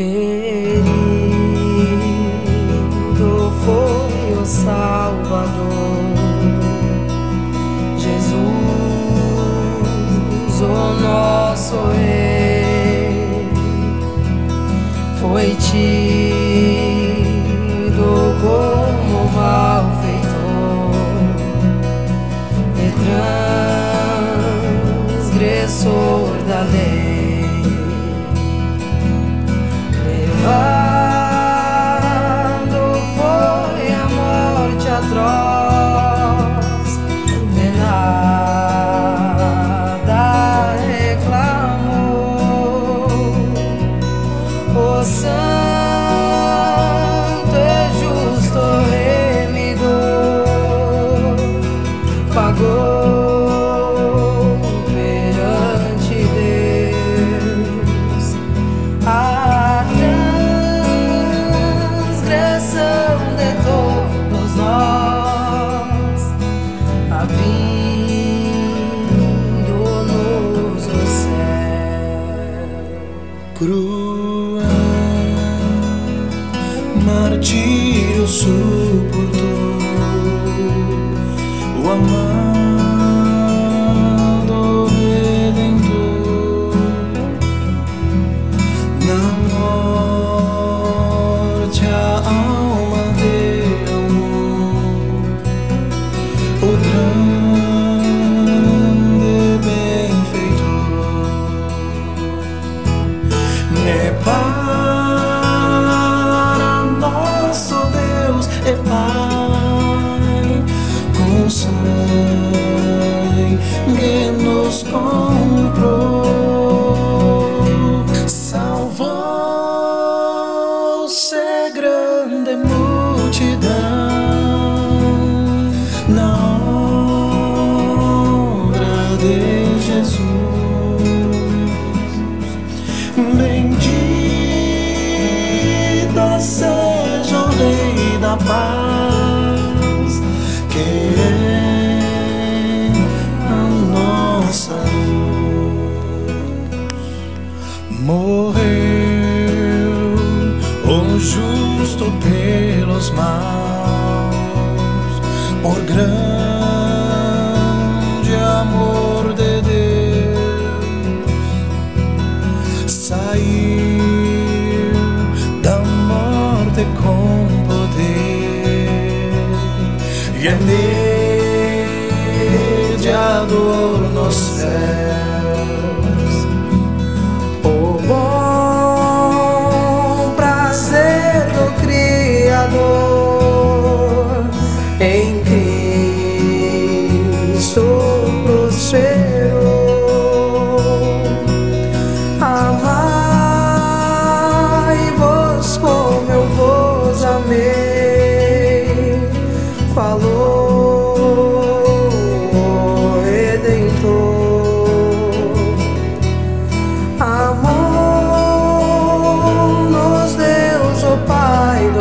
Querido foi o Salvador Jesus, o nosso Rei, foi tido como malfeitor e transgressor da lei. far abrindo-nos o céu. cruel martírio suportou o amado seja o Rei da paz, que é a nossa luz. Morreu o justo pelos maus, por grande é mediador nos céus. O bom prazer do Criador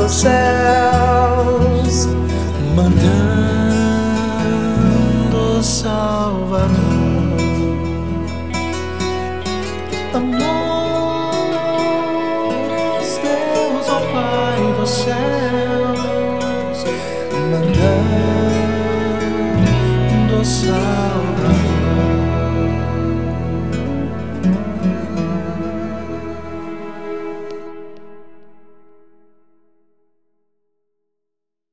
Pai dos céus, mandando Salvador. Amor-nos Deus, ó Pai dos céus, mandando Salvador.